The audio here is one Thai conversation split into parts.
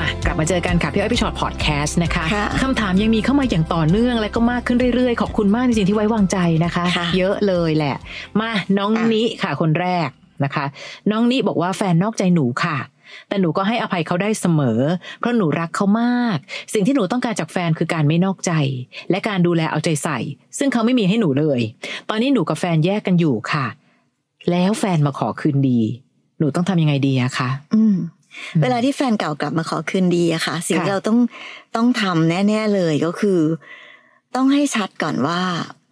มากลับมาเจอกันค่ะพี่อ้อยพี่ชอ็อตพอดแคสต์นะคะค่ะคำถามยังมีเข้ามาอย่างต่อเนื่อง และก็มากขึ้นเรื่อยๆ ขอบคุณมากจริงๆที่ไว้วางใจนะคะค่ะเยอะเลยแหละ มาน้องอะนิค่ะคนแรกนะคะ น้องนิบอกว่าแฟนนอกใจหนูค่ะแต่หนูก็ให้อภัยเขาได้เสมอ เพราะหนูรักเขามาก สิ่งที่หนูต้องการจากแฟนคือการไม่นอกใจ และการดูแลเอาใจใส่ ซึ่งเขาไม่มีให้หนูเลย ตอนนี้หนูกับแฟนแยกกันอยู่ค่ะ แล้วแฟนมาขอคืนดี หนูต้องทำยังไงดีอะคะอืม เวลาที่แฟนเก่ากลับมาขอคืนดีอะค่ะ สิ่งค่ะที่เราต้องต้องทำแน่ ๆเลยก็คือ ต้องให้ชัดก่อนว่า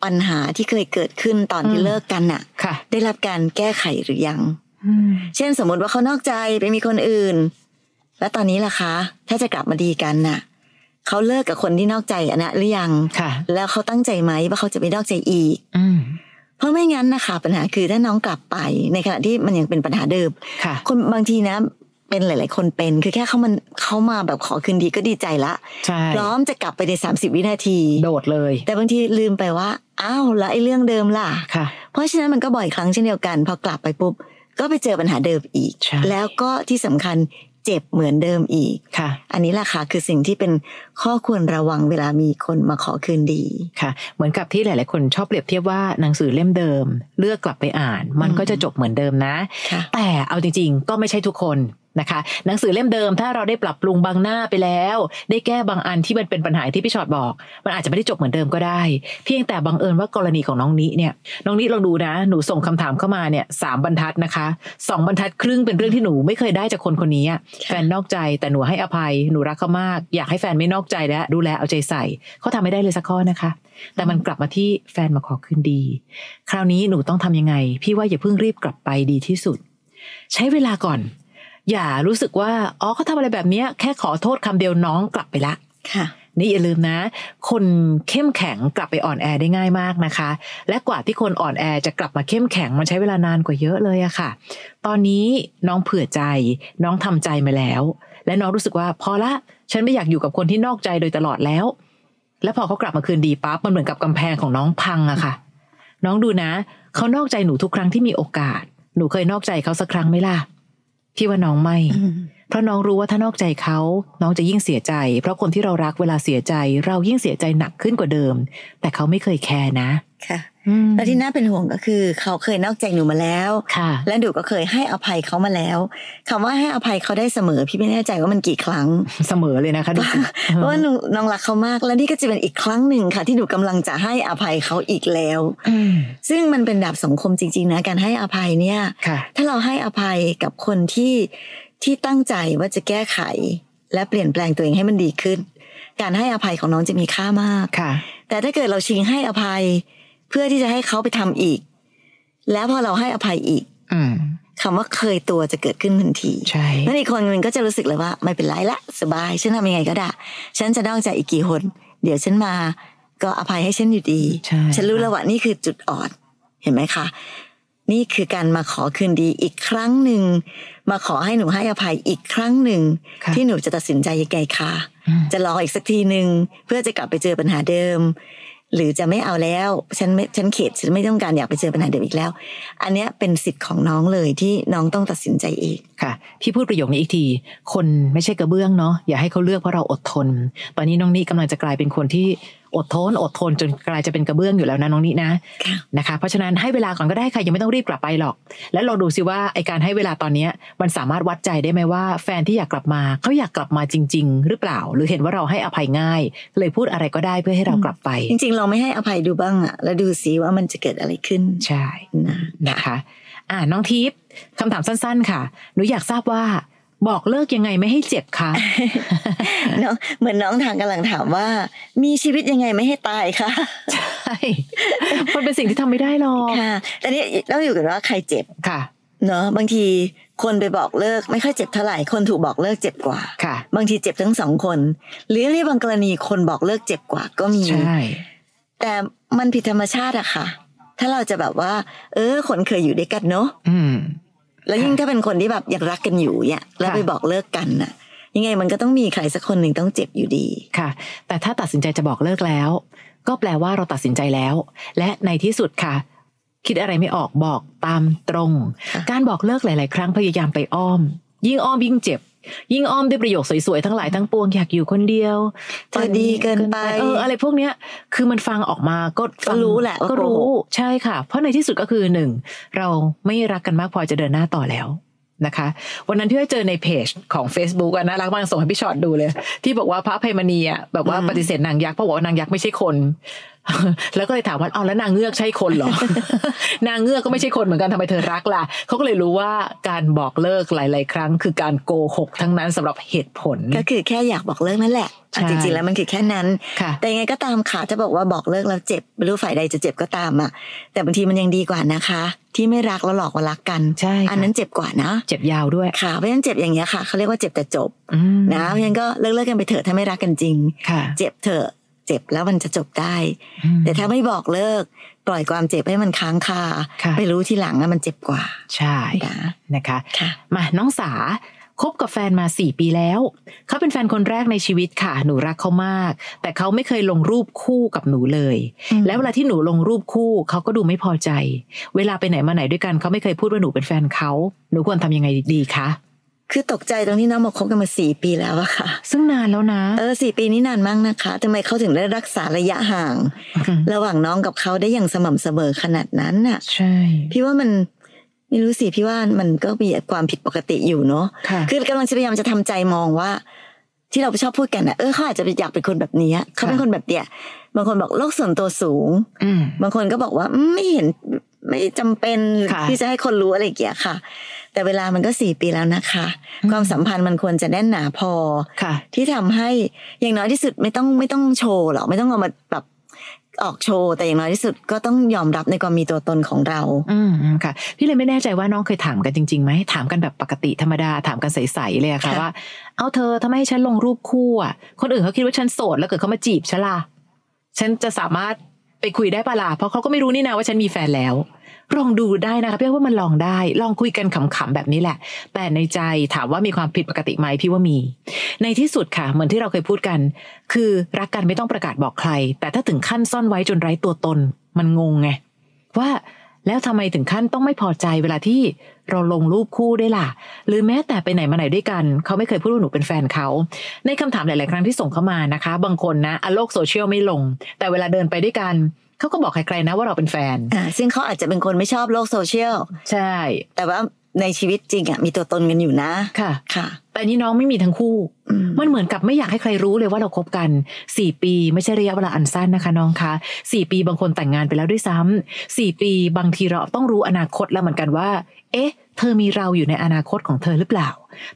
ปัญหาที่เคยเกิดขึ้นตอนที่เลิกกันน่ะค่ะ ได้รับการแก้ไขหรือยัง เช่นสมมติว่าเขานอกใจไปมีคนอื่น แล้วตอนนี้ล่ะคะ ถ้าจะกลับมาดีกันน่ะเขาเลิกกับคนที่นอกใจอันนะหรือยังค่ะแล้วเขาตั้งใจไหมว่าเขาจะไม่นอกใจอีกอืมเพราะไม่งั้นนะคะปัญหาคือถ้าน้องกลับไปในขณะที่มันยังเป็นปัญหาเดิมค่ะคนบางทีนะ เป็นหลาย ๆ คนเป็นคือแค่เขามันเขามาแบบขอคืนดีก็ดีใจละใช่พร้อมจะกลับไปใน 30 วินาที โดดเลย แต่บางทีลืมไปว่าอ้าวแล้วไอ้เรื่องเดิมล่ะค่ะ เพราะฉะนั้นมันก็บ่อยครั้งเช่นเดียวกัน พอกลับไปปุ๊บก็ไปเจอปัญหาเดิมอีกใช่แล้วก็ที่สำคัญเจ็บเหมือนเดิมอีกค่ะ อันนี้แหละค่ะคือสิ่งที่เป็นข้อควรระวังเวลามีคนมาขอคืนดีค่ะ เหมือนกับที่หลาย ๆ คนชอบเปรียบเทียบว่าหนังสือเล่มเดิม เลือกกลับไปอ่าน มันก็จะจบเหมือนเดิมนะค่ะแต่เอาจริง ๆ ก็ไม่ใช่ทุกคน นะคะ หนังสือเล่มเดิมถ้าเราได้ปรับปรุงบางหน้าไปแล้ว ได้แก้บางอันที่มันเป็นปัญหาที่พี่ชอตบอก มันอาจจะไม่ได้จบเหมือนเดิมก็ได้ เพียงแต่บังเอิญว่ากรณีของน้องนิเนี่ย น้องนิลองดูนะ หนูส่งคำถามเข้ามาเนี่ยสามบรรทัดนะคะสองบรรทัดครึ่งเป็นเรื่องที่หนูไม่เคยได้จากคนคนนี้อะแฟนนอกใจแต่หนูให้อภัยหนูรักเขามาก อยากให้แฟนไม่นอกใจและดูแลเอาใจใส่เขาทำไม่ได้เลยสักข้อนะคะ แต่มันกลับมาที่แฟนมาขอคืนดี คราวนี้หนูต้องทำยังไง พี่ว่าอย่าเพิ่งรีบกลับไปดีที่สุด ใช้เวลาก่อน อย่ารู้สึกว่าอ๋อเขาทำอะไรแบบเนี้ยแค่ขอโทษคำเดียวน้องกลับไปละค่ะนี่อย่าลืมนะ คนเข้มแข็งกลับไปอ่อนแอได้ง่ายมากนะคะ และกว่าที่คนอ่อนแอจะกลับมาเข้มแข็งมันใช้เวลานานกว่าเยอะเลยอะค่ะ ตอนนี้น้องเผื่อใจ น้องทำใจมาแล้ว และน้องรู้สึกว่าพอละ ฉันไม่อยากอยู่กับคนที่นอกใจโดยตลอดแล้ว แล้วพอเขากลับมาคืนดีปั๊บมันเหมือนกับกำแพงของน้องพังอะค่ะ น้องดูนะ เขานอกใจหนูทุกครั้งที่มีโอกาส หนูเคยนอกใจเขาสักครั้งไหมล่ะ พี่ว่าน้องไม่ เพราะน้องรู้ว่าถ้านอกใจเขาน้องจะยิ่งเสียใจ เพราะคนที่เรารักเวลาเสียใจ เรายิ่งเสียใจหนักขึ้นกว่าเดิม แต่เขาไม่เคยแคร์นะค่ะ แล้วที่น่าเป็นห่วงก็คือ เขาเคยนอกใจหนูมาแล้วค่ะและหนูก็เคยให้อภัยเขามาแล้วคำว่าให้อภัยเขาได้เสมอ พี่ไม่แน่ใจว่ามันกี่ครั้งเสมอเลยนะคะดูสิเพราะว่าหนูน้องรักเขามาก และนี่ก็จะเป็นอีกครั้งหนึ่งค่ะ ที่หนูกำลังจะให้อภัยเขาอีกแล้วอืมซึ่งมันเป็นดาบสังคมจริง ๆ นะการให้อภัยเนี่ยค่ะถ้าเราให้อภัยกับคนที่ที่ตั้งใจว่าจะแก้ไข และเปลี่ยนแปลงตัวเองให้มันดีขึ้น การให้อภัยของน้องจะมีค่ามากค่ะ แต่ถ้าเกิดเราชิงให้อภัย เพื่อที่จะให้เขาไปทำอีก แล้วพอเราให้อภัยอีกอืมคำว่าเคยตัวจะเกิดขึ้นทันทีใช่นั่นอีกคนหนึ่งก็จะรู้สึกเลยว่า ไม่เป็นไรละสบาย ฉันทำยังไงก็ได้ ฉันจะนอกใจอีกกี่คน เดี๋ยวฉันมาก็อภัยให้ฉันอยู่ดีใช่ฉันรู้แล้วว่านี่คือจุดอ่อน เห็นไหมคะ นี่คือการมาขอคืนดีอีกครั้งหนึ่ง มาขอให้หนูให้อภัยอีกครั้งหนึ่งค่ะที่หนูจะตัดสินใจยังไงคะอืมจะรออีกสักทีหนึ่งเพื่อจะกลับไปเจอปัญหาเดิม หรือจะไม่เอาแล้ว ฉันไม่ฉันเข็ดฉันไม่ต้องการอยากไปเจอปัญหาเดิมอีกแล้ว อันเนี้ยเป็นสิทธิ์ของน้องเลยที่น้องต้องตัดสินใจเองค่ะ พี่พูดประโยคนี้อีกที คนไม่ใช่กระเบื้องเนาะอย่าให้เขาเลือกเพราะเราอดทน ตอนนี้น้องนี่กำลังจะกลายเป็นคนที่ อดทนอดทนจนกลายจะเป็นกระเบื้องอยู่แล้วนะน้องนี่นะค่ะนะคะ เพราะฉะนั้นให้เวลาก่อนก็ได้ค่ะยังไม่ต้องรีบกลับไปหรอก แล้วลองดูซิว่าไอการให้เวลาตอนเนี้ยมันสามารถวัดใจได้ไหมว่า แฟนที่อยากกลับมาเขาอยากกลับมาจริง ๆ หรือเปล่า หรือเห็นว่าเราให้อภัยง่าย เลยพูดอะไรก็ได้เพื่อให้เรากลับไป จริง ๆ เราไม่ให้อภัยดูบ้างอะแล้วดูสิว่ามันจะเกิดอะไรขึ้นใช่นะนะคะ อ่าน้องทิพย์คำถามสั้น ๆ ค่ะหนูอยากทราบว่า บอกเลิกยังไงไม่ให้เจ็บคะเนาะเหมือนน้องทางกำลังถามว่า มีชีวิตยังไงไม่ให้ตายคะใช่มันเป็นสิ่งที่ทำไม่ได้หรอกค่ะ แต่นี่เราอยู่กันว่าใครเจ็บค่ะเนาะบางทีคนไปบอกเลิกไม่ค่อยเจ็บเท่าไหร่คนถูกบอกเลิกเจ็บกว่าค่ะ บางทีเจ็บทั้งสองคน หรือในบางกรณีคนบอกเลิกเจ็บกว่าก็มีใช่แต่มันผิดธรรมชาติอะค่ะ ถ้าเราจะแบบว่า เออ คนเคยอยู่ด้วยกันเนาะอืม แล้วยิ่งถ้าเป็นคนที่แบบยังรักกันอยู่เนี่ยแล้วค่ะไปบอกเลิกกันน่ะ ยังไงมันก็ต้องมีใครสักคนหนึ่งต้องเจ็บอยู่ดีค่ะ แต่ถ้าตัดสินใจจะบอกเลิกแล้ว ก็แปลว่าเราตัดสินใจแล้ว และในที่สุดค่ะ คิดอะไรไม่ออกบอกตามตรงค่ะการบอกเลิกหลาย ๆ ครั้งพยายามไปอ้อม ยิ่งอ้อมยิ่งเจ็บ ยิ่งอ้อมด้วยประโยคสวยๆทั้งหลายทั้งปวงอยากอยู่คนเดียวเธอดีเกินไปเอออะไรพวกเนี้ย คือมันฟังออกมาก็ฟังก็รู้แหละว่าก็โกหรู้กใช่ค่ะ เพราะในที่สุดก็คือหนึ่งเราไม่รักกันมากพอจะเดินหน้าต่อแล้ว นะคะ วันนั้นที่ได้เจอในเพจของ Facebook อะน่ารักมากส่งให้พี่ชอตดูเลย ที่บอกว่าพระไพมณีอะแบบว่าปฏิเสธนางยักษ์เพราะบอกว่านางยักษ์ไม่ใช่คน แล้วก็เลยถามว่าเอาแล้วนางเงือกใช่คนเหรอ นางเงือกก็ไม่ใช่คนเหมือนกันทำไมเธอรักล่ะเขาก็เลยรู้ว่าการบอกเลิกหลาย ๆ ครั้ง คือการโกหกทั้งนั้นสำหรับเหตุผล ก็คือแค่อยากบอกเลิกนั่นแหละใช่จริงๆแล้วมันคือแค่นั้นค่ะแต่ยังไงก็ตามค่ะถ้าบอกว่าบอกเลิกแล้วเจ็บไม่รู้ฝ่ายใดจะเจ็บก็ตามอะ แต่บางทีมันยังดีกว่านะคะ ที่ไม่รักแล้วหลอกว่ารักกันใช่ค่ะอันนั้นเจ็บกว่านะ เจ็บยาวด้วยค่ะเพราะฉะนั้นเจ็บอย่างเงี้ยค่ะเขาเรียกว่าเจ็บแต่จบอืมนะเพราะฉะนั้นก็เลิกเลิกกันไปเถอะถ้าไม่รักกันจริงค่ะเจ็บเถอะเจ็บแล้วมันจะจบได้อืมแต่ถ้าไม่บอกเลิกปล่อยความเจ็บให้มันค้างคาค่ะไปรู้ทีหลังอะมันเจ็บกว่า ใช่นะนะคะค่ะมาน้องสา คบกับแฟนมาสี่ปีแล้ว เขาเป็นแฟนคนแรกในชีวิตค่ะ หนูรักเขามาก แต่เขาไม่เคยลงรูปคู่กับหนูเลยอืมแล้วเวลาที่หนูลงรูปคู่เขาก็ดูไม่พอใจ เวลาไปไหนมาไหนด้วยกันเขาไม่เคยพูดว่าหนูเป็นแฟนเขา หนูควรทำยังไงดีคะคือตกใจตรงที่น้องมาคบกันมาสี่ปีแล้วอะค่ะ ซึ่งนานแล้วนะ เออสี่ปีนี้นานมากนะคะทำไมเขาถึงได้รักษาระยะห่าง ระหว่างน้องกับเขาได้อย่างสม่ำเสมอขนาดนั้นน่ะ ใช่ พี่ว่ามัน ไม่รู้สิพี่ว่ามันก็มีความผิดปกติอยู่เนาะค่ะคือกำลังจะพยายามจะทำใจมองว่า ที่เราชอบพูดกันนะเออเขาอาจจะอยากเป็นคนแบบนี้เขาเป็นคนแบบเนี้ยบางคนบอกโลกส่วนตัวสูงอืมบางคนก็บอกว่าอืมไม่เห็นไม่จำเป็นค่ะที่จะให้คนรู้อะไรอย่างเงี้ยค่ะ แต่เวลามันก็สี่ปีแล้วนะคะอืมความสัมพันธ์มันควรจะแน่นหนาพอค่ะที่ทำให้อย่างน้อยที่สุดไม่ต้องไม่ต้องโชว์หรอกไม่ต้องเอามาแบบ ออกโชว์แต่อย่างน้อยที่สุดก็ต้องยอมรับในความมีตัวตนของเราอืมอืมค่ะ พี่เลยไม่แน่ใจว่าน้องเคยถามกันจริงๆไหมถามกันแบบปกติธรรมดาถามกันใสๆเลยอะค่ะค่ะ ว่า เอาเธอทำไมให้ฉันลงรูปคู่อะคนอื่นเขาคิดว่าฉันโสดแล้วเกิดเขามาจีบฉันล่ะฉันจะสามารถไปคุยได้ปะล่ะเพราะเขาก็ไม่รู้นี่นะว่าฉันมีแฟนแล้ว ลองดูได้นะคะพี่ว่ามันลองได้ ลองคุยกันขำๆแบบนี้แหละ แต่ในใจถามว่ามีความผิดปกติไหมพี่ว่ามี ในที่สุดค่ะ เหมือนที่เราเคยพูดกัน คือรักกันไม่ต้องประกาศบอกใคร แต่ถ้าถึงขั้นซ่อนไว้จนไร้ตัวตน มันงงไงว่าแล้วทำไมถึงขั้นต้องไม่พอใจเวลาที่เราลงรูปคู่ได้ล่ะ หรือแม้แต่ไปไหนมาไหนด้วยกัน เขาไม่เคยพูดว่าหนูเป็นแฟนเขา ในคำถามหลาย ๆ ครั้งที่ส่งเข้ามานะคะ บางคนนะอโลกโซเชียลไม่ลง แต่เวลาเดินไปด้วยกัน เขาก็บอกใครๆนะว่าเราเป็นแฟนอ่าซึ่งเขาอาจจะเป็นคนไม่ชอบโลกโซเชียลใช่ แต่ว่าในชีวิตจริงอะมีตัวตนกันอยู่นะค่ะค่ะ แต่นี่น้องไม่มีทั้งคู่อืมมันเหมือนกับไม่อยากให้ใครรู้เลยว่าเราคบกันสี่ปีไม่ใช่ระยะเวลาอันสั้นนะคะน้องคะสี่ปีบางคนแต่งงานไปแล้วด้วยซ้ำสี่ปีบางทีเราต้องรู้อนาคตแล้วเหมือนกันว่า เอ๊ะ เธอมีเราอยู่ในอนาคตของเธอหรือเปล่า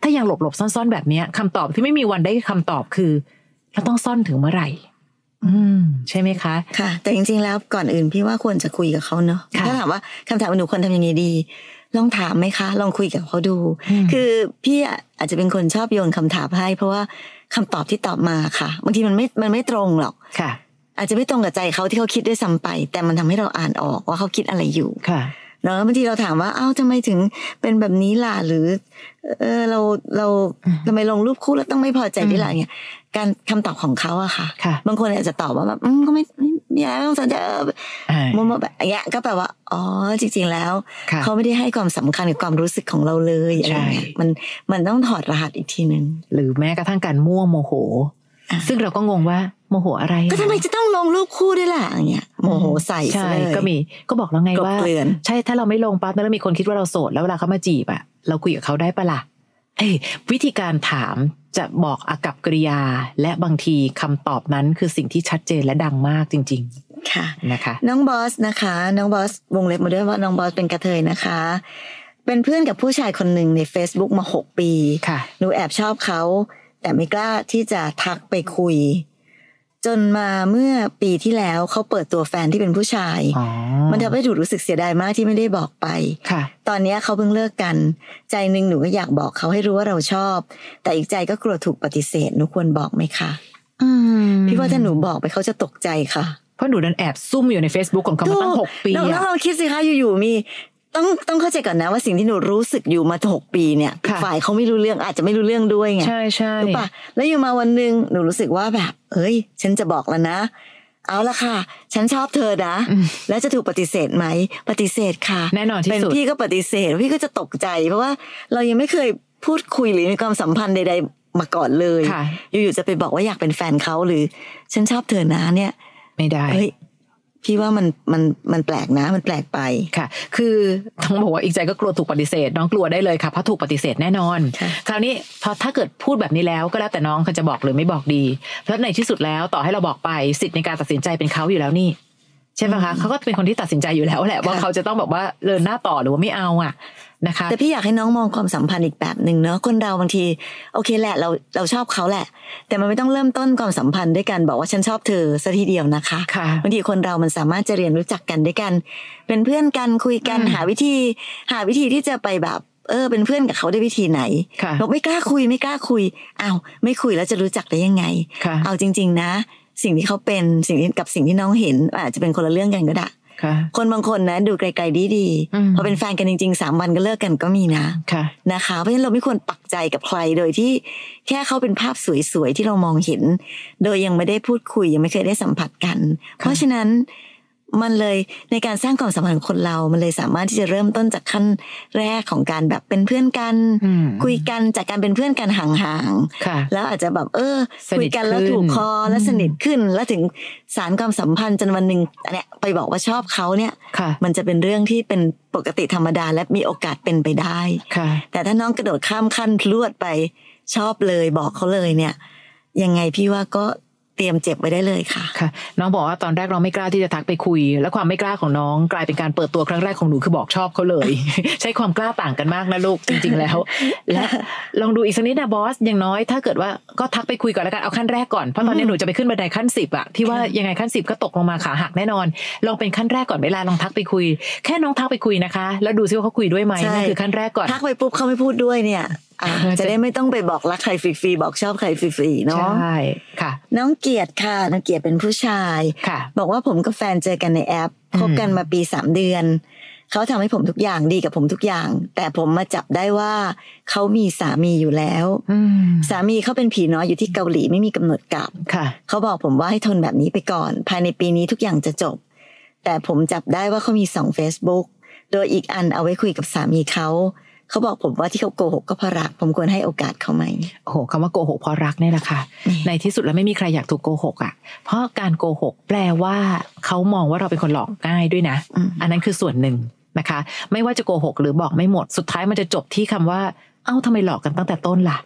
ถ้ายังหลบหลบๆซ่อนๆ แบบเนี้ยคำตอบที่ไม่มีวันได้คำตอบคือเราต้องซ่อนถึงเมื่อไหร่ อืมใช่ไหมคะ ค่ะ แต่จริง ๆ แล้วก่อนอื่นพี่ว่าควรจะคุยกับเขาเนาะค่ะถ้าถามว่าคำถามว่าหนูควรทำยังไงดี ลองถามไหมคะ ลองคุยกับเขาดูมคือพี่อะอาจจะเป็นคนชอบโยนคำถามให้ เพราะว่าคำตอบที่ตอบมาค่ะบางทีมันไม่มันไม่ตรงหรอกค่ะ อาจจะไม่ตรงกับใจเขาที่เขาคิดด้วยซ้ำไป แต่มันทำให้เราอ่านออกว่าเขาคิดอะไรอยู่ค่ะ เนาะบางทีเราถามว่าเอ้าทำไมถึงเป็นแบบนี้ล่ะหรือ เออเราเราอืมทำไมลงรูปคู่แล้วต้องไม่พอใจด้วยล่ะเนี่ย การคำตอบของเขาอะค่ะค่ะ บางคนอาจจะตอบว่าแบบอืมก็ไม่ไม่ไม่อยากไม่ต้องสนใจเอออ่ามัวๆแบบอย่างเงี้ยก็แปลว่าอ๋อจริง ๆ แล้วค่ะเขาไม่ได้ให้ความสำคัญกับความรู้สึกของเราเลยอะไรเงี้ยใช่มันมันต้องถอดรหัสอีกทีหนึ่งหรือแม้กระทั่งการมั่วโมโหอะ ซึ่งเราก็งงว่าโมโหอะไร ก็ทำไมจะต้องลงรูปคู่ด้วยล่ะอย่างเงี้ยโมโหใส่ซะใช่เลยก็มีก็บอกแล้วไงกลบว่าเกลื่อนใช่ถ้าเราไม่ลงปั๊บแล้วมีคนคิดว่าเราโสดแล้วเวลาเขามาจีบอะเราคุยกับเขาได้ปะล่ะเอ้ยวิธีการถามจะบอกอากับกริยา และบางทีคำตอบนั้นคือสิ่งที่ชัดเจนและดังมากจริงค่ะๆนะคะ น้องบอสนะคะ น้องบอสวงเล็บมาด้วยว่าน้องบอสเป็นกระเทยนะคะ เป็นเพื่อนกับผู้ชายคนหนึ่งใน Facebook มาหกปีค่ะหนูแอบชอบเขา แต่ไม่กล้าที่จะทักไปคุย จนมาเมื่อปีที่แล้วเขาเปิดตัวแฟนที่เป็นผู้ชายอ๋อมันทำให้ถูกรู้สึกเสียดายมากที่ไม่ได้บอกไปค่ะตอนเนี้ยเขาเพิ่งเลิกกัน ใจหนึ่งหนูก็อยากบอกเขาให้รู้ว่าเราชอบ แต่อีกใจก็กลัวถูกปฏิเสธหนูควรบอกไหมคะอืมพี่ว่าถ้าหนูบอกไปเขาจะตกใจค่ะ เพราะหนูนั้นแอบซุ่มอยู่ใน Facebook ของเขามาตั้งหกปีน้องอะลองคิดสิคะอยู่ๆมี ต้องต้องเข้าใจก่อนนะว่าสิ่งที่หนูรู้สึกอยู่มาหกปีเนี่ยอีกค่ะฝ่ายเขาไม่รู้เรื่องอาจจะไม่รู้เรื่องด้วยไงใช่ใช่รู้ปะแล้วอยู่มาวันหนึ่งหนูรู้สึกว่าแบบ เอ้ย ฉันจะบอกแล้วนะ เอาละค่ะ ฉันชอบเธอนะ แล้วจะถูกปฏิเสธไหมปฏิเสธค่ะ แน่นอนที่เป็นสุดพี่ก็ปฏิเสธพี่ก็จะตกใจ เพราะว่าเรายังไม่เคยพูดคุยหรือมีความสัมพันธ์ใด ๆ มาก่อนเลยค่ะอยู่ๆจะไปบอกว่าอยากเป็นแฟนเขาหรือ ฉันชอบเธอนะเนี่ย ไม่ได้เฮ้ย พี่ว่ามันมันมันแปลกนะมันแปลกไปค่ะ คือต้องบอกว่าอีกใจก็กลัวถูกปฏิเสธ น้องกลัวได้เลยค่ะเพราะถูกปฏิเสธแน่นอนค่ะคราวนี้พอถ้าเกิดพูดแบบนี้แล้วก็แล้วแต่น้องเขาจะบอกหรือไม่บอกดี เพราะในที่สุดแล้วต่อให้เราบอกไปสิทธิ์ในการตัดสินใจเป็นเขาอยู่แล้วนี่ใช่ไหมคะเขาก็เป็นคนที่ตัดสินใจอยู่แล้วแหละว่าเขาจะต้องแบบว่าเดินหน้าต่อหรือว่าไม่เอาอะ นะคะแต่พี่อยากให้น้องมองความสัมพันธ์อีกแบบหนึ่งเนาะคนเราบางที โอเคแหละเราเราชอบเขาแหละ แต่มันไม่ต้องเริ่มต้นความสัมพันธ์ด้วยกันบอกว่าฉันชอบเธอซะทีเดียวนะคะค่ะบางทีคนเรามันสามารถจะเรียนรู้จักกันด้วยกัน เป็นเพื่อนกันคุยกันอืมหาวิธี หาวิธีที่จะไปแบบเออเป็นเพื่อนกับเขาด้วยวิธีไหนค่ะบอกไม่กล้าคุยไม่กล้าคุยอ้าวไม่คุยแล้วจะรู้จักได้ยังไงค่ะเอาจริง ๆ นะ สิ่งที่เขาเป็นสิ่งที่กับสิ่งที่น้องเห็น อาจจะเป็นคนละเรื่องกันก็ได้ ค่ะ คนบางคนนะ ดูไกลๆดีอืมๆพอเป็นแฟนกันจริงๆสามวันก็เลิกกันก็มีนะค่ะนะคะเพราะฉะนั้นเราไม่ควรปักใจกับใครโดยที่แค่เขาเป็นภาพสวยๆที่เรามองเห็น โดยยังไม่ได้พูดคุยยังไม่เคยได้สัมผัสกัน เพราะฉะนั้น มันเลยในการสร้างความสัมพันธ์ของคนเรา มันเลยสามารถที่จะเริ่มต้นจากขั้นแรกของการแบบเป็นเพื่อนกันอืมคุยกันจากการเป็นเพื่อนกันห่างค่ะๆแล้วอาจจะแบบเออสนิทคุยกันแล้วขึ้นถูกคอแล้วอืมสนิทขึ้น แล้วถึงสารความสัมพันธ์จนวันหนึ่งอันเนี้ยไปบอกว่าชอบเขาเนี่ยค่ะมันจะเป็นเรื่องที่เป็นปกติธรรมดาและมีโอกาสเป็นไปได้ค่ะแต่ถ้าน้องกระโดดข้ามขั้นพลวดไปชอบเลยบอกเขาเลยเนี่ย ยังไงพี่ว่าก็ เตรียมเจ็บไว้ได้เลยค่ะค่ะ น้องบอกว่าตอนแรกเราไม่กล้าที่จะทักไปคุย และความไม่กล้าของน้องกลายเป็นการเปิดตัวครั้งแรกของหนูคือบอกชอบเขาเลย ใช้ความกล้าต่างกันมากนะลูกจริง ๆ แล้ว และลองดูอีกสักนิดนะบอสอย่างน้อยถ้าเกิดว่าก็ทักไปคุยก่อนแล้วกันเอาขั้นแรกก่อนเพราะตอนนี้หนูจะไปขึ้นบันไดขั้นสิบอะที่ว่ายังไงขั้นสิบก็ตกลงมาขาหักแน่นอน ลองเป็นขั้นแรกก่อนเวลาลองทักไปคุย แค่น้องทักไปคุยนะคะ แล้วดูซิว่าเขาคุยด้วยไหมใช่นั่นคือขั้นแรกก่อนทักไปปุ๊บเขาไม่พูดด้วยเนี่ยอะเออ จะได้ไม่ต้องไปบอกรักใครฟรีๆบอกชอบใครฟรีๆเนาะใช่ค่ะ น้องเกียรติค่ะน้องเกียรติเป็นผู้ชายค่ะบอกว่าผมกับแฟนเจอกันในแอปอืมคบกันมาปีสามเดือนเขาทำให้ผมทุกอย่างดีกับผมทุกอย่าง แต่ผมมาจับได้ว่าเขามีสามีอยู่แล้วอืมสามีเขาเป็นผีน้อยอยู่ที่เกาหลีไม่มีกำหนดกลับค่ะเขาบอกผมว่าให้ทนแบบนี้ไปก่อน ภายในปีนี้ทุกอย่างจะจบ แต่ผมจับได้ว่าเขามีสอง Facebook โดยอีกอันเอาไว้คุยกับสามีเขา เขาบอกผมว่าที่เขาโกหกก็เพราะรัก ผมควรให้โอกาสเขาไหมโอ้โหคำว่าโกหกเพราะรักเนี่ยแหละค่ะนี่ในที่สุดแล้วไม่มีใครอยากถูกโกหกอะ เพราะการโกหกแปลว่าเขามองว่าเราเป็นคนหลอกง่ายด้วยนะอืมอันนั้นคือส่วนหนึ่งนะคะ ไม่ว่าจะโกหกหรือบอกไม่หมด สุดท้ายมันจะจบที่คำว่า เอ้าทำไมหลอกกันตั้งแต่ต้นล่ะ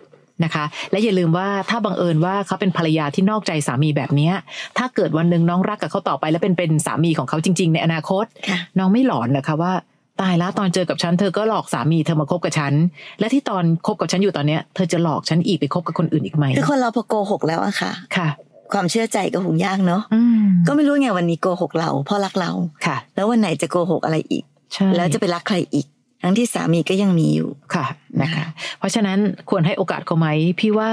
นะคะ และอย่าลืมว่าถ้าบังเอิญว่าเขาเป็นภรรยาที่นอกใจสามีแบบเนี้ยถ้าเกิดวันหนึ่งน้องรักกับเขาต่อไปแล้วเป็นเป็นสามีของเขาจริง ๆ ในอนาคตค่ะน้องไม่หลอนเหรอคะว่า ตายแล้วตอนเจอกับฉันเธอก็หลอกสามีเธอมาคบกับฉัน และที่ตอนคบกับฉันอยู่ตอนเนี้ยเธอจะหลอกฉันอีกไปคบกับคนอื่นอีกไหมคือคนเราพอโกหกแล้วอะค่ะ ค่ะ ความเชื่อใจก็คงยากเนาะอืมก็ไม่รู้ไงวันนี้โกหกเราเพราะรักเราค่ะ แล้ววันไหนจะโกหกอะไรอีกใช่แล้วจะไปรักใครอีก ทั้งที่สามีก็ยังมีอยู่ค่ะนะคะ เพราะฉะนั้นควรให้โอกาสเขาไหมพี่ว่า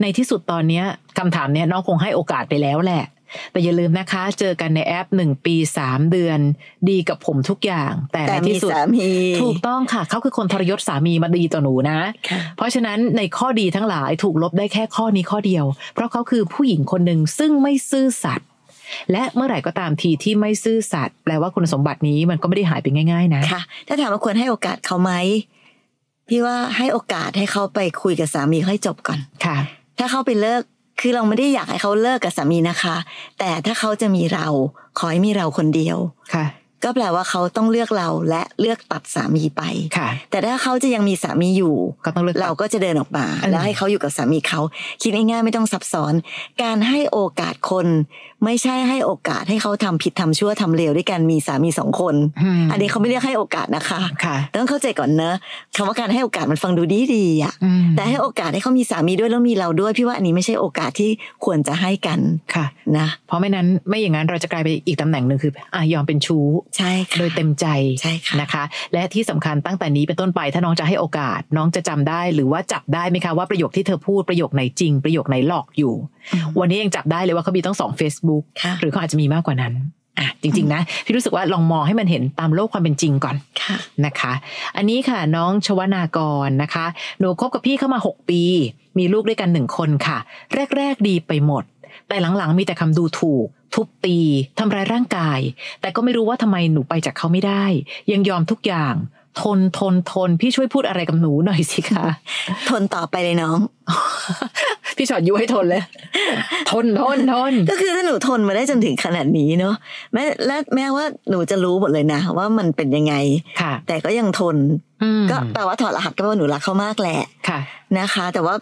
ในที่สุดตอนเนี้ยคำถามเนี้ยน้องคงให้โอกาสไปแล้วแหละ แต่อย่าลืมนะคะ เจอกันในแอปหนึ่งปีสามเดือน ดีกับผมทุกอย่าง แต่แต่ในมีที่สุดสามีถูกต้องค่ะ เขาคือคนทรยศสามีมาดีต่อหนูนะค่ะเพราะฉะนั้นในข้อดีทั้งหลายถูกลบได้แค่ข้อนี้ข้อเดียว เพราะเขาคือผู้หญิงคนหนึ่งซึ่งไม่ซื่อสัตย์และเมื่อไหร่ก็ตามทีที่ไม่ซื่อสัตย์แปลว่าคุณสมบัตินี้มันก็ไม่ได้หายไปง่าย ๆ นะค่ะ ถ้าถามว่าควรให้โอกาสเขาไหมพี่ว่าให้โอกาสให้เขาไปคุยกับสามีเขาให้จบก่อนค่ะ ถ้าเขาไปเลิก คือเราไม่ได้อยากให้เขาเลิกกับสามีนะคะ แต่ถ้าเขาจะมีเราขอให้มีเราคนเดียวค่ะ ก็แปลว่าเขาต้องเลือกเราและเลือกตัดสามีไปค่ะ แต่ถ้าเขาจะยังมีสามีอยู่ก็ต้องเลือกตัดเราก็จะเดินออกมาเออแล้วให้เขาอยู่กับสามีเขาคิดง่ายๆไม่ต้องซับซ้อน การให้โอกาสคน ไม่ใช่ให้โอกาสให้เขาทำผิดทำชั่วทำเลวด้วยกันมีสามีสองคนมอันนี้เขาไม่เรียกให้โอกาสนะคะค่ะต้องเข้าใจก่อนเนอะคำว่าการให้โอกาสมันฟังดูดีดีๆอะอืมแต่ให้โอกาสให้เขามีสามีด้วยแล้วมีเราด้วยพี่ว่าอันนี้ไม่ใช่โอกาสที่ควรจะให้กันค่ะนะ เพราะไม่นั้นไม่อย่างนั้นเราจะกลายไปอีกตำแหน่งหนึ่งคืออะยอมเป็นชู้ใช่ค่ะโดยเต็มใจใช่ค่ะนะคะ และที่สำคัญตั้งแต่นี้เป็นต้นไปถ้าน้องจะให้โอกาส น้องจะจำได้หรือว่าจับได้ไหมคะว่าประโยคที่เธอพูดประโยคไหนจริง ประโยคไหนหลอกอยู่ วันนี้ยังจับได้เลยว่าเขามีต้องสอง Facebook ค่ะหรือเขาอาจจะมีมากกว่านั้นอะจริงๆนะพี่รู้สึกว่าลองมองให้มันเห็นตามโลกความเป็นจริงก่อนค่ะนะคะ อันนี้ค่ะน้องชวนากรนะคะ หนูคบกับพี่เข้ามา 6 ปี มีลูกด้วยกันหนึ่งคนค่ะ แรก ๆ ดีไปหมด แต่หลังๆมีแต่คำดูถูก ทุบตีทำร้ายร่างกาย แต่ก็ไม่รู้ว่าทำไมหนูไปจากเขาไม่ได้ ยังยอมทุกอย่าง ทนทนทน พี่ช่วยพูดอะไรกับหนูหน่อยสิคะทนต่อไปเลยน้อง พี่ชอดยุให้ทนเลย ทนทนทนก็คือถ้าหนูทนมาได้จนถึงขนาดนี้เนาะแม้และแม้ว่าหนูจะรู้หมดเลยนะว่ามันเป็นยังไงค่ะ แต่ก็ยังทนอืมก็แปลว่าถอดรหัสก็แปลว่าหนูรักเขามากแหละค่ะ นะคะ แต่ว่า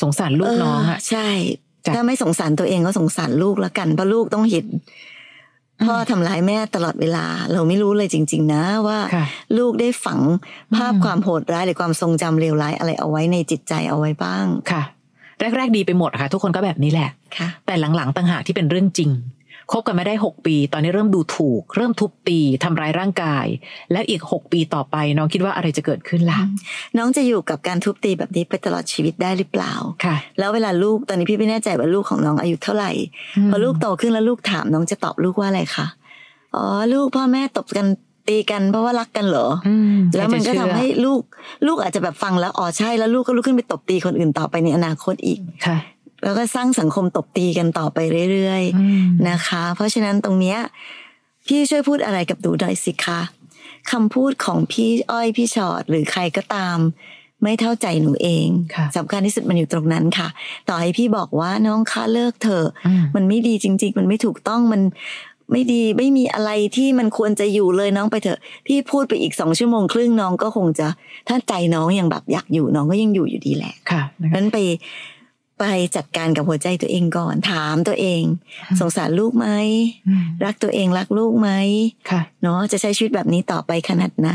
สงสารลูกน้องอะเใช่จ้ะ ถ้าไม่สงสารตัวเองก็สงสารลูกแล้วกันเพราะลูกต้องเห็นพ่อทำร้ายแม่ตลอดเวลา เราไม่รู้เลยจริง ๆ นะว่าค่ะลูกได้ฝังภาพอืมความโหดร้ายหรือความทรงจำเลวร้ายอะไรเอาไว้ในจิตใจเอาไว้บ้างค่ะ แรก ๆ ดีไปหมดค่ะ ทุกคนก็แบบนี้แหละค่ะแต่หลังๆต่างหากที่เป็นเรื่องจริง คบกันไม่ได้ 6 ปี ตอนนี้เริ่มดูถูก เริ่มทุบตีทำร้ายร่างกาย และอีก 6 ปีต่อไปน้องคิดว่าอะไรจะเกิดขึ้นล่ะ น้องจะอยู่กับการทุบตีแบบนี้ไปตลอดชีวิตได้หรือเปล่าค่ะ แล้วเวลาลูกตอนนี้พี่ไม่แน่ใจว่าลูกของน้องอายุเท่าไหร่พอลูกโตขึ้นแล้วลูกถามน้องจะตอบลูกว่าอะไรคะอ๋อลูกพ่อแม่ตบกันตีกันเพราะว่ารักกันเหรออืมแล้วมันก็ทำใครจะเชื่อให้ลูก ลูกอาจจะแบบฟังแล้วอ๋อใช่แล้วลูกก็ลุกขึ้นไปตบตีคนอื่นต่อไปในอนาคตอีกค่ะ แล้วก็สร้างสังคมตบตีกันต่อไปเรื่อยอืมๆนะคะ เพราะฉะนั้นตรงเนี้ยพี่ช่วยพูดอะไรกับหนูหน่อยสิคะคำพูดของพี่อ้อยพี่ชอดหรือใครก็ตาม ไม่เท่าใจหนูเองค่ะสำคัญที่สุดมันอยู่ตรงนั้นค่ะ ต่อให้พี่บอกว่าน้องคะเลิกเถอะอืมมันไม่ดีจริง ๆ มันไม่ถูกต้องมันไม่ดีไม่มีอะไรที่มันควรจะอยู่เลยน้องไปเถอะ พี่พูดไปอีกสองชั่วโมงครึ่งน้องก็คงจะถ้าใจน้องยังแบบอยากอยู่น้องก็ยังอยู่อยู่ดีแหละค่ะนะเพคะราะฉะนั้นไป ไปจัดการกับหัวใจตัวเองก่อนถามตัวเอง สงสารลูกไหมอืมรักตัวเองรักลูกไหมค่ะเนาะจะใช้ชีวิตแบบนี้ต่อไปขนาดไหน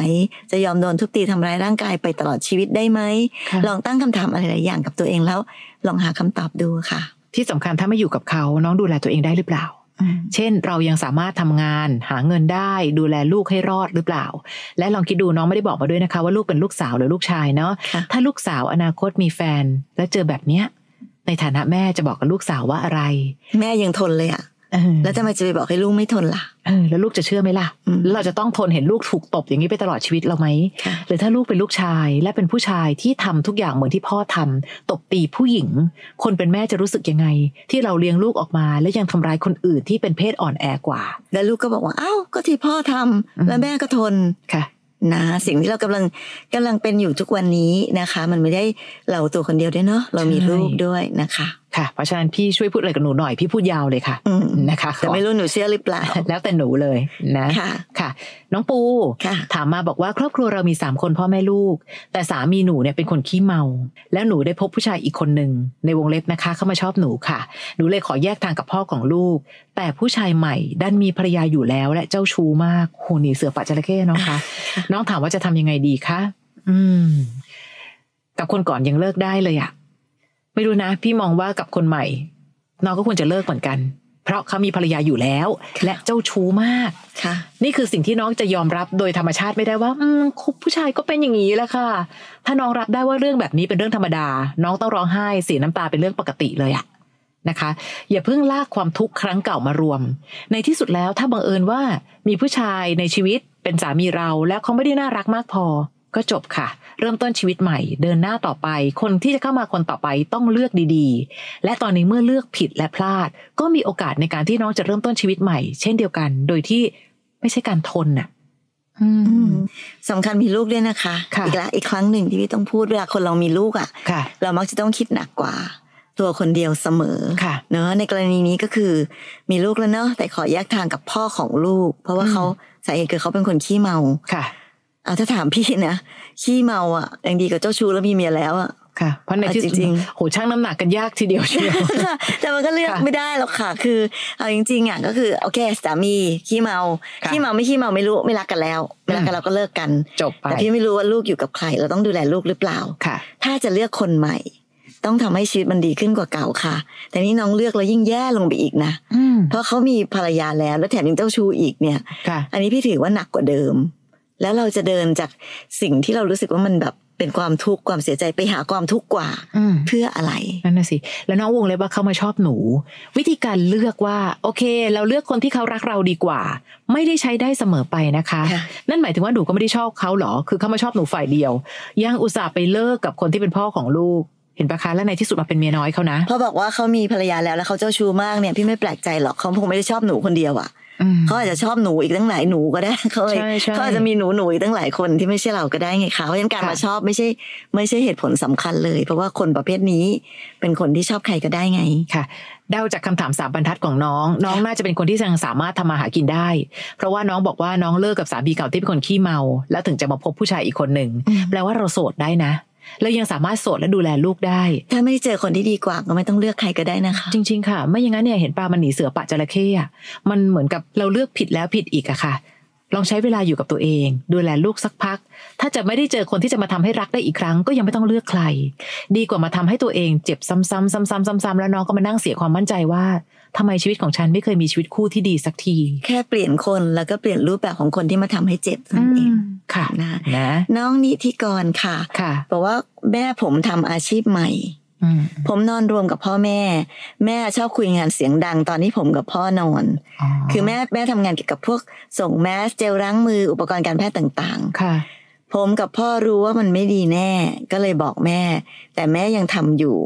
จะยอมโดนทุบตีทำร้ายร่างกายไปตลอดชีวิตได้ไหมค่ะลองตั้งคำถามอะไรหลายอย่างกับตัวเองแล้ว ลองหาคำตอบดูค่ะ ที่สำคัญถ้าไม่อยู่กับเขาน้องดูแลตัวเองได้หรือเปล่าเช่นเรายังสามารถทำงานหาเงินได้ดูแลลูกให้รอดหรือเปล่า และลองคิดดูน้องไม่ได้บอกมาด้วยนะคะ ว่าลูกเป็นลูกสาวหรือลูกชายเนาะค่ะถ้าลูกสาวอนาคตมีแฟน แล้วเจอแบบเนี้ย ในฐานะแม่จะบอกกับลูกสาวว่าอะไร แม่ยังทนเลยอะเออแล้วทำไมจะไปบอกให้ลูกไม่ทนล่ะเออแล้วลูกจะเชื่อไหมล่ะอืมแล้วเราจะต้องทนเห็นลูกถูกตบอย่างนี้ไปตลอดชีวิตเราไหมค่ะหรือถ้าลูกเป็นลูกชายและเป็นผู้ชายที่ทำทุกอย่างเหมือนที่พ่อทำตบตีผู้หญิง คนเป็นแม่จะรู้สึกยังไง ที่เราเลี้ยงลูกออกมา แล้วยังทำร้ายคนอื่นที่เป็นเพศอ่อนแอกว่า แล้วลูกก็บอกว่าเอ้าก็ที่พ่อทำอืมแล้วแม่ก็ทนค่ะ นะสิ่งที่เรากำลังกำลังเป็นอยู่ทุกวันนี้นะคะ มันไม่ได้เราตัวคนเดียวด้วยเนาะเรามีใช่ลูกด้วยนะคะ ค่ะ เพราะฉะนั้นพี่ช่วยพูดอะไรกับหนูหน่อยพี่พูดยาวเลยค่ะอืมนะคะแต่ไม่รู้หนูเชื่อหรือเปล่า แล้วแต่หนูเลยนะค่ะค่ะ น้องปูค่ะถามมาบอกว่าครอบครัวเรามีสามคนพ่อแม่ลูก แต่สามีหนูเนี่ยเป็นคนขี้เมา แล้วหนูได้พบผู้ชายอีกคนหนึ่งในวงเล็บนะคะเข้ามาชอบหนูค่ะ หนูเลยขอแยกทางกับพ่อของลูก แต่ผู้ชายใหม่ดันมีภรรยาอยู่แล้ว และเจ้าชู้มากโหหนีเสือป่าจระเข้น้องคะน้องถามว่าจะทำยังไงดีคะอืมกับคนก่อนยังเลิกได้เลยอะ ไม่รู้นะ พี่มองว่ากับคนใหม่ น้องก็ควรจะเลิกเหมือนกัน เพราะเขามีภรรยาอยู่แล้ว และเจ้าชู้มากค่ะ นี่คือสิ่งที่น้องจะยอมรับโดยธรรมชาติไม่ได้ว่า อืมคบผู้ชายก็เป็นอย่างนี้แหละค่ะ ถ้าน้องรับได้ว่าเรื่องแบบนี้เป็นเรื่องธรรมดา น้องต้องร้องไห้เสียน้ำตาเป็นเรื่องปกติเลยอะนะคะ อย่าเพิ่งลากความทุกข์ครั้งเก่ามารวม ในที่สุดแล้วถ้าบังเอิญว่ามีผู้ชายในชีวิตเป็นสามีเรา แล้วเขาไม่ได้น่ารักมากพอ ก็จบค่ะ เริ่มต้นชีวิตใหม่ เดินหน้าต่อไป คนที่จะเข้ามาคนต่อไปต้องเลือกดีๆ และตอนนี้เมื่อเลือกผิดและพลาด ก็มีโอกาสในการที่น้องจะเริ่มต้นชีวิตใหม่ เช่นเดียวกัน โดยที่ไม่ใช่การทนน่ะอือืมมสำคัญมีลูกด้วยนะคะค่ะอีกละอีกครั้งหนึ่งที่พี่ต้องพูดเวลาคนเรามีลูกอะค่ะ เรามักจะต้องคิดหนักกว่า ตัวคนเดียวเสมอค่ะเนอะในกรณีนี้ก็คือมีลูกแล้วเนอะแต่ขอแยกทางกับพ่อของลูก เพราะว่าอืมเขาสาเหตุคือเขาเป็นคนขี้เมาค่ะเอาถ้าถามพี่นะขี้เมาอะยังดีกับเจ้าชู้แล้วมีเมียแล้วอะค่ะ เพราะในที่สุดจริงโหช่างน้ำหนักกันยากทีเดียวเชียวค่ะแต่มันก็เลือกค่ะไม่ได้หรอกค่ะ คือเอาจริงๆอะก็คือโอเคสามีขี้เมาค่ะขี้เมาไม่ขี้เมาไม่รู้ไม่รักกันแล้วไม่รักกันเราก็เลิกกันจบไปแต่พี่ไม่รู้ว่าลูกอยู่กับใคร เราต้องดูแลลูกหรือเปล่าค่ะ ถ้าจะเลือกคนใหม่ ต้องทำให้ชีวิตมันดีขึ้นกว่าเก่าค่ะ แต่นี่น้องเลือกแล้วยิ่งแย่ลงไปอีกนะอืมเพราะเขามีภรรยาแล้วแล้วแถมยังเจ้าชู้อีกเนี่ยค่ะอันนี้พี่ถือว่าหนักกว่าเดิม แล้วเราจะเดินจากสิ่งที่เรารู้สึกว่ามันแบบเป็นความทุกข์ความเสียใจไปหาความทุกข์กว่าอืมเพื่ออะไรนั่นน่ะสิแล้วน้องวงเลยว่าเขามาชอบหนู วิธีการเลือกว่า โอเค เราเลือกคนที่เขารักเราดีกว่า ไม่ได้ใช้ได้เสมอไปนะคะค่ะนั่นหมายถึงว่าหนูก็ไม่ได้ชอบเขาหรอ คือเขามาชอบหนูฝ่ายเดียว ยังอุตส่าห์ไปเลิกกับคนที่เป็นพ่อของลูกเห็นปะคะแล้วในที่สุดมาเป็นเมียน้อยเขานะพอบอกว่าเขามีภรรยาแล้วแล้วเขาเจ้าชู้มากเนี่ยพี่ไม่แปลกใจหรอกเขาคงไม่ได้ชอบหนูคนเดียวอะอืม เขาอาจจะชอบหนูอีกตั้งหลายหนูก็ได้เขาเลยใช่ใช่เขาอาจจะมีหนูหนูอีกตั้งหลายคนที่ไม่ใช่เราก็ได้ไงคะเพราะฉะนั้นการค่ะมาชอบไม่ใช่ ไม่ใช่เหตุผลสำคัญเลย เพราะว่าคนประเภทนี้เป็นคนที่ชอบใครก็ได้ไงค่ะเดาจากคำถามสามบรรทัดของน้อง น้องน่าจะเป็นคนที่ยังสามารถทำมาหากินได้ เพราะว่าน้องบอกว่าน้องเลิกกับสามีเก่าที่เป็นคนขี้เมา แล้วถึงจะมาพบผู้ชายอีกคนหนึ่งอืมแปลว่าเราโสดได้นะ แล้วยังสามารถโสดและดูแลลูกได้ ถ้าไม่ได้เจอคนที่ดีกว่าก็ไม่ต้องเลือกใครก็ได้นะคะ จริง ๆ ค่ะ ไม่อย่างนั้นเนี่ยเห็นปลามันหนีเสือปะจระเข้อะมันเหมือนกับเราเลือกผิดแล้วผิดอีกอะค่ะ ลองใช้เวลาอยู่กับตัวเอง ดูแลลูกสักพัก ถ้าจะไม่ได้เจอคนที่จะมาทำให้รักได้อีกครั้ง ก็ยังไม่ต้องเลือกใคร ดีกว่ามาทำให้ตัวเองเจ็บซ้ำๆซ้ำๆซ้ำๆแล้วน้องก็มานั่งเสียความมั่นใจว่า ทำไมชีวิตของฉันไม่เคยมีชีวิตคู่ที่ดีสักที แค่เปลี่ยนคนแล้วก็เปลี่ยนรูปแบบของคนที่มาทำให้เจ็บนั่นเองค่ะนะนะน้องนิธิกรค่ะค่ะบอกว่าแม่ผมทำอาชีพใหม่อืมผมนอนรวมกับพ่อแม่ แม่ชอบคุยงานเสียงดังตอนที่ผมกับพ่อนอนคือแม่แม่ทำงานเกี่ยวกับพวกส่งแมสเจลล้างมืออุปกรณ์การแพทย์ต่างค่ะๆผมกับพ่อรู้ว่ามันไม่ดีแน่ ก็เลยบอกแม่ แต่แม่ยังทำอยู่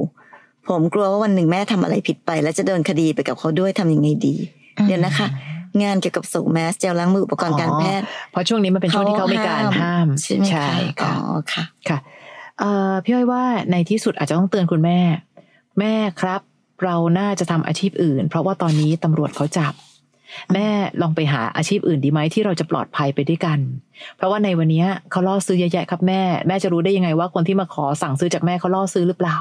ผมกลัวว่าวันหนึ่งแม่ทำอะไรผิดไป แล้วจะโดนคดีไปกับเขาด้วยทำยังไงดี เดี๋ยวนะคะ งานเกี่ยวกับส่งแมสเจลล้างมืออุปกรณ์การแพทย์เพราะช่วงนี้มันเป็นช่วงที่เขามีการห้ามใช่ไหมคะอ๋ค่ะอค่ะค่ะเอ่อพี่อ้อยว่าในที่สุดอาจจะต้องเตือนคุณแม่ แม่ครับ เราน่าจะทำอาชีพอื่น เพราะว่าตอนนี้ตำรวจเขาจับ แม่ลองไปหาอาชีพอื่นดีไหมที่เราจะปลอดภัยไปด้วยกัน เพราะว่าในวันนี้เขาล่อซื้อเยอะแยะครับแม่ แม่จะรู้ได้ยังไงว่าคนที่มาขอสั่งซื้อจากแม่เขาล่อซื้อหรือเปล่า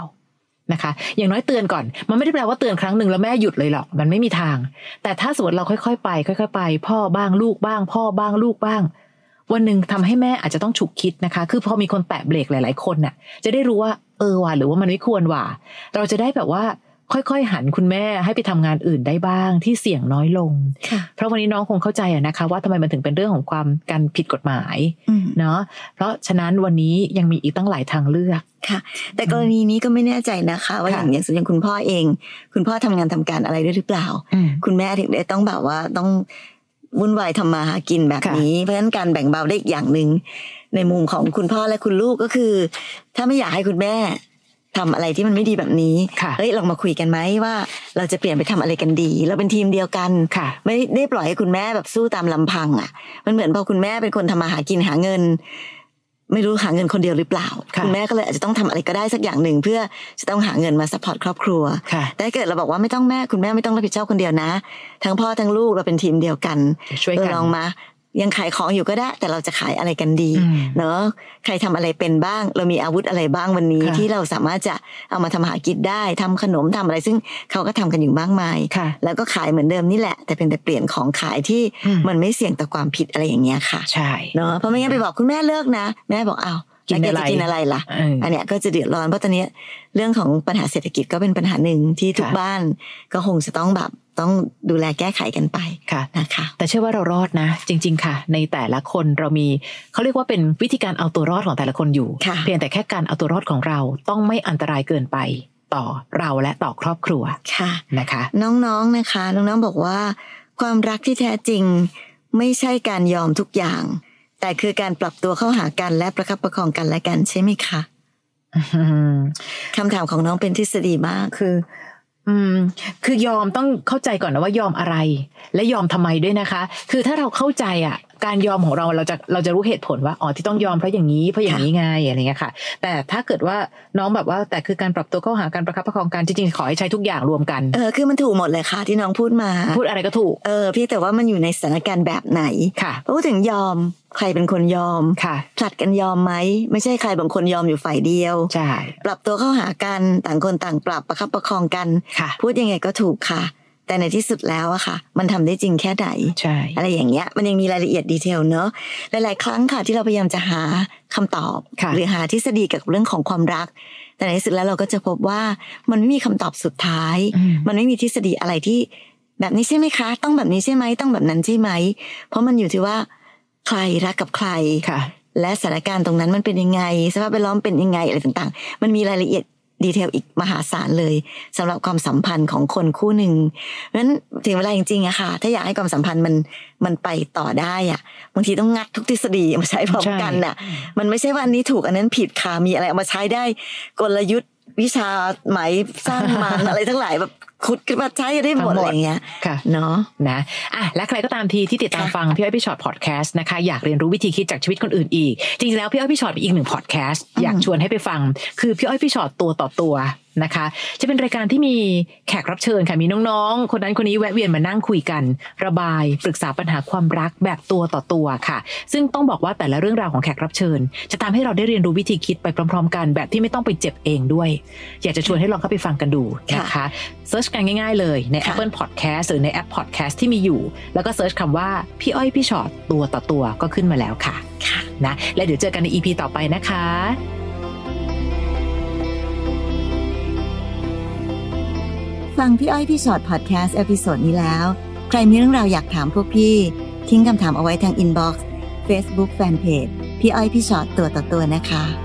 นะคะ อย่างน้อยเตือนก่อน มันไม่ได้แปลว่าเตือนครั้งหนึ่งแล้วแม่หยุดเลยหรอก มันไม่มีทาง แต่ถ้าสมมติเราค่อยๆ ไป ค่อยๆ ไป พ่อบ้างลูกบ้าง พ่อบ้างลูกบ้าง วันหนึ่งทำให้แม่อาจจะต้องฉุกคิดนะคะ คือพอมีคนแตะเบรกหลาย ๆ คนน่ะ จะได้รู้ว่าเออว่ะหรือว่ามันไม่ควรว่ะ เราจะได้แบบว่า ค่อยๆ หันคุณแม่ให้ไปทำงานอื่นได้บ้างที่เสี่ยงน้อยลงค่ะเพราะวันนี้น้องคงเข้าใจอะนะคะ ว่าทำไมมันถึงเป็นเรื่องของความการผิดกฎหมายอืมเนาะเพราะฉะนั้นวันนี้ยังมีอีกตั้งหลายทางเลือกค่ะ แต่กรณีนี้ก็ไม่แน่ใจนะคะ ว่าอค่ะย่างอย่างสมมติอย่างคุณพ่อเอง คุณพ่อทำงานทำการอะไรด้วยหรือเปล่าอืมคุณแม่ถึงได้ต้องแบบว่าต้องวุ่นวายทำมาหากินแบบค่ะนี้ เพราะฉะนั้นการแบ่งเบาได้อีกอย่างหนึ่งในมุมของคุณพ่อและคุณลูกก็คือ ถ้าไม่อยากให้คุณแม่ ทำอะไรที่มันไม่ดีแบบนี้ค่ะเฮ้ยลองมาคุยกันไหมว่า เราจะเปลี่ยนไปทำอะไรกันดี เราเป็นทีมเดียวกันค่ะ ไม่ได้ปล่อยให้คุณแม่แบบสู้ตามลำพังอะ มันเหมือนพอคุณแม่เป็นคนทำมาหากินหาเงิน ไม่รู้หาเงินคนเดียวหรือเปล่าค่ะคุณแม่ก็เลยอาจจะต้องทำอะไรก็ได้สักอย่างหนึ่งเพื่อจะต้องหาเงินมา support ครอบครัวค่ะแต่ถ้าเกิดเราบอกว่าไม่ต้องแม่คุณแม่ไม่ต้องรับผิดชอบคนเดียวนะ ทั้งพ่อทั้งลูกเราเป็นทีมเดียวกันช่วยกันเออลองมา ยังขายของอยู่ก็ได้ แต่เราจะขายอะไรกันดีอืมเนอะใครทำอะไรเป็นบ้าง เรามีอาวุธอะไรบ้างวันนี้ค่ะที่เราสามารถจะเอามาทำหากินได้ทำขนมทำอะไรซึ่งเขาก็ทำกันอยู่มากมายค่ะแล้วก็ขายเหมือนเดิมนี่แหละ แต่เป็นแต่เปลี่ยนของขายที่อืมมันไม่เสี่ยงต่อความผิดอะไรอย่างเงี้ยค่ะใช่เนาะเพราะไม่งั้นไปบอกคุณแม่เลิกนะ แม่บอกอ้าว กินแล้วแกอะไรจะกินอะไรล่ะเอออันเนี้ยก็จะเดือดร้อนเพราะตอนเนี้ยเรื่องของปัญหาเศรษฐกิจก็เป็นปัญหาหนึ่งที่ทุกค่ะบ้านก็คงจะต้องแบบต้องดูแลแก้ไขกันไปค่ะนะคะ แต่เชื่อว่าเรารอดนะ จริง ๆ ค่ะ ในแต่ละคนเรามีเขาเรียกว่าเป็นวิธีการเอาตัวรอดของแต่ละคนอยู่ค่ะเพียงแต่แค่การเอาตัวรอดของเราต้องไม่อันตรายเกินไปต่อเราและต่อครอบครัวค่ะนะคะ น้องๆนะคะ น้องๆบอกว่า ความรักที่แท้จริง ไม่ใช่การยอมทุกอย่าง แต่คือการปรับตัวเข้าหากันและประคับประคองกันและกันใช่ไหมคะคำถามของน้องเป็นทฤษฎีมากคือ อืม คือยอมต้องเข้าใจก่อนนะว่ายอมอะไร และยอมทำไมด้วยนะคะ คือถ้าเราเข้าใจอะ การยอมของเราเราจะเราจะรู้เหตุผลว่าอ๋อที่ต้องยอมเพราะอย่างนี้เพราะอย่างนี้ไงอะไรเงี้ยค่ะ แต่ถ้าเกิดว่าน้องแบบว่าแต่คือการปรับตัวเข้าหาการประคับประคองกันจริงๆขอให้ใช้ทุกอย่างรวมกันเออคือมันถูกหมดเลยค่ะ ที่น้องพูดมา พูดอะไรก็ถูกเออเพียงแต่ว่ามันอยู่ในสถานการณ์แบบไหนค่ะพูดถึงยอมใครเป็นคนยอมค่ะผลัดกันยอมไหมไม่ใช่ใครบางคนยอมอยู่ฝ่ายเดียวใช่ปรับตัวเข้าหากันต่างคนต่างปรับประคับประคองกันค่ะพูดยังไงก็ถูกค่ะ แต่ในที่สุดแล้วอะค่ะ มันทำได้จริงแค่ไหนใช่อะไรอย่างเงี้ย มันยังมีรายละเอียดดีเทลเนอะหลาย ๆ ครั้งค่ะที่เราพยายามจะหาคำตอบค่ะหรือหาทฤษฎีเกี่ยวกับเรื่องของความรัก แต่ในที่สุดแล้วเราก็จะพบว่ามันไม่มีคำตอบสุดท้ายอืมมันไม่มีทฤษฎีอะไรที่ แบบนี้ใช่ไหมคะ ต้องแบบนี้ใช่ไหมต้องแบบนั้นใช่ไหม เพราะมันอยู่ที่ว่า ใครรักกับใครค่ะและสถานการณ์ตรงนั้นมันเป็นยังไงสภาพแวดล้อมเป็นยังไงอะไรต่าง ๆ มันมีรายละเอียด ดีเทลอีกมหาศาลเลยสำหรับความสัมพันธ์ของคนคู่หนึ่งเพราะฉะนั้นถึงเวลาจริงๆอะค่ะ ถ้าอยากให้ความสัมพันธ์มันมันไปต่อได้อะบางทีต้องงัดทุกทฤษฎีมาใช้พร้อมกันน่ะ มันไม่ใช่ว่าอันนี้ถูกอันนั้นผิดค่ะมีอะไรเอามาใช้ได้ กลยุทธ์วิชาไหมสร้างมันอะไรทั้งหลายแบบ ขุดขึ้นมาใช้ได้หมดอะไรอย่างเงี้ยค่ะเนาะนะอะและใครก็ตามทีที่ติดตามค่ะฟังพี่อ้อยพี่ชอตพอดแคสต์นะคะอยากเรียนรู้วิธีคิดจากชีวิตคนอื่นอีก จริงๆแล้วพี่อ้อยพี่ชอตมีอีกหนึ่งพอดแคสต์อยากชวนให้ไปฟัง คือพี่อ้อยพี่ชอตตัวต่อตัวนะคะ จะเป็นรายการที่มีแขกรับเชิญค่ะมีน้องๆ คนนั้นคนนี้แวะเวียนมานั่งคุยกัน ระบายปรึกษาปัญหาความรักแบบตัวต่อตัวค่ะ ซึ่งต้องบอกว่าแต่ละเรื่องราวของแขกรับเชิญ จะทำให้เราได้เรียนรู้วิธีคิดไปพร้อม ๆ กันแบบที่ไม่ต้องไปเจ็บเองด้วย อยากจะชวนให้ลองเข้าไปฟังกันดูนะคะ search กันง่ายๆเลยในค่ะ Apple Podcast หรือในแอป Podcast ที่มีอยู่ แล้วก็ search คำว่า พี่อ้อยพี่ชอตตัวต่อตัวก็ขึ้นมาแล้วค่ะค่ะนะและเดี๋ยวเจอกันใน EP ต่อไปนะคะฟังพี่อ้อยพี่ชอต podcast episode นี้แล้ว ใครมีเรื่องราวอยากถามพวกพี่ ทิ้งคำถามเอาไว้ทาง inboxเฟซบุ๊กแฟนเพจพี่อ้อยพี่ชอตตัวต่อตัวนะคะ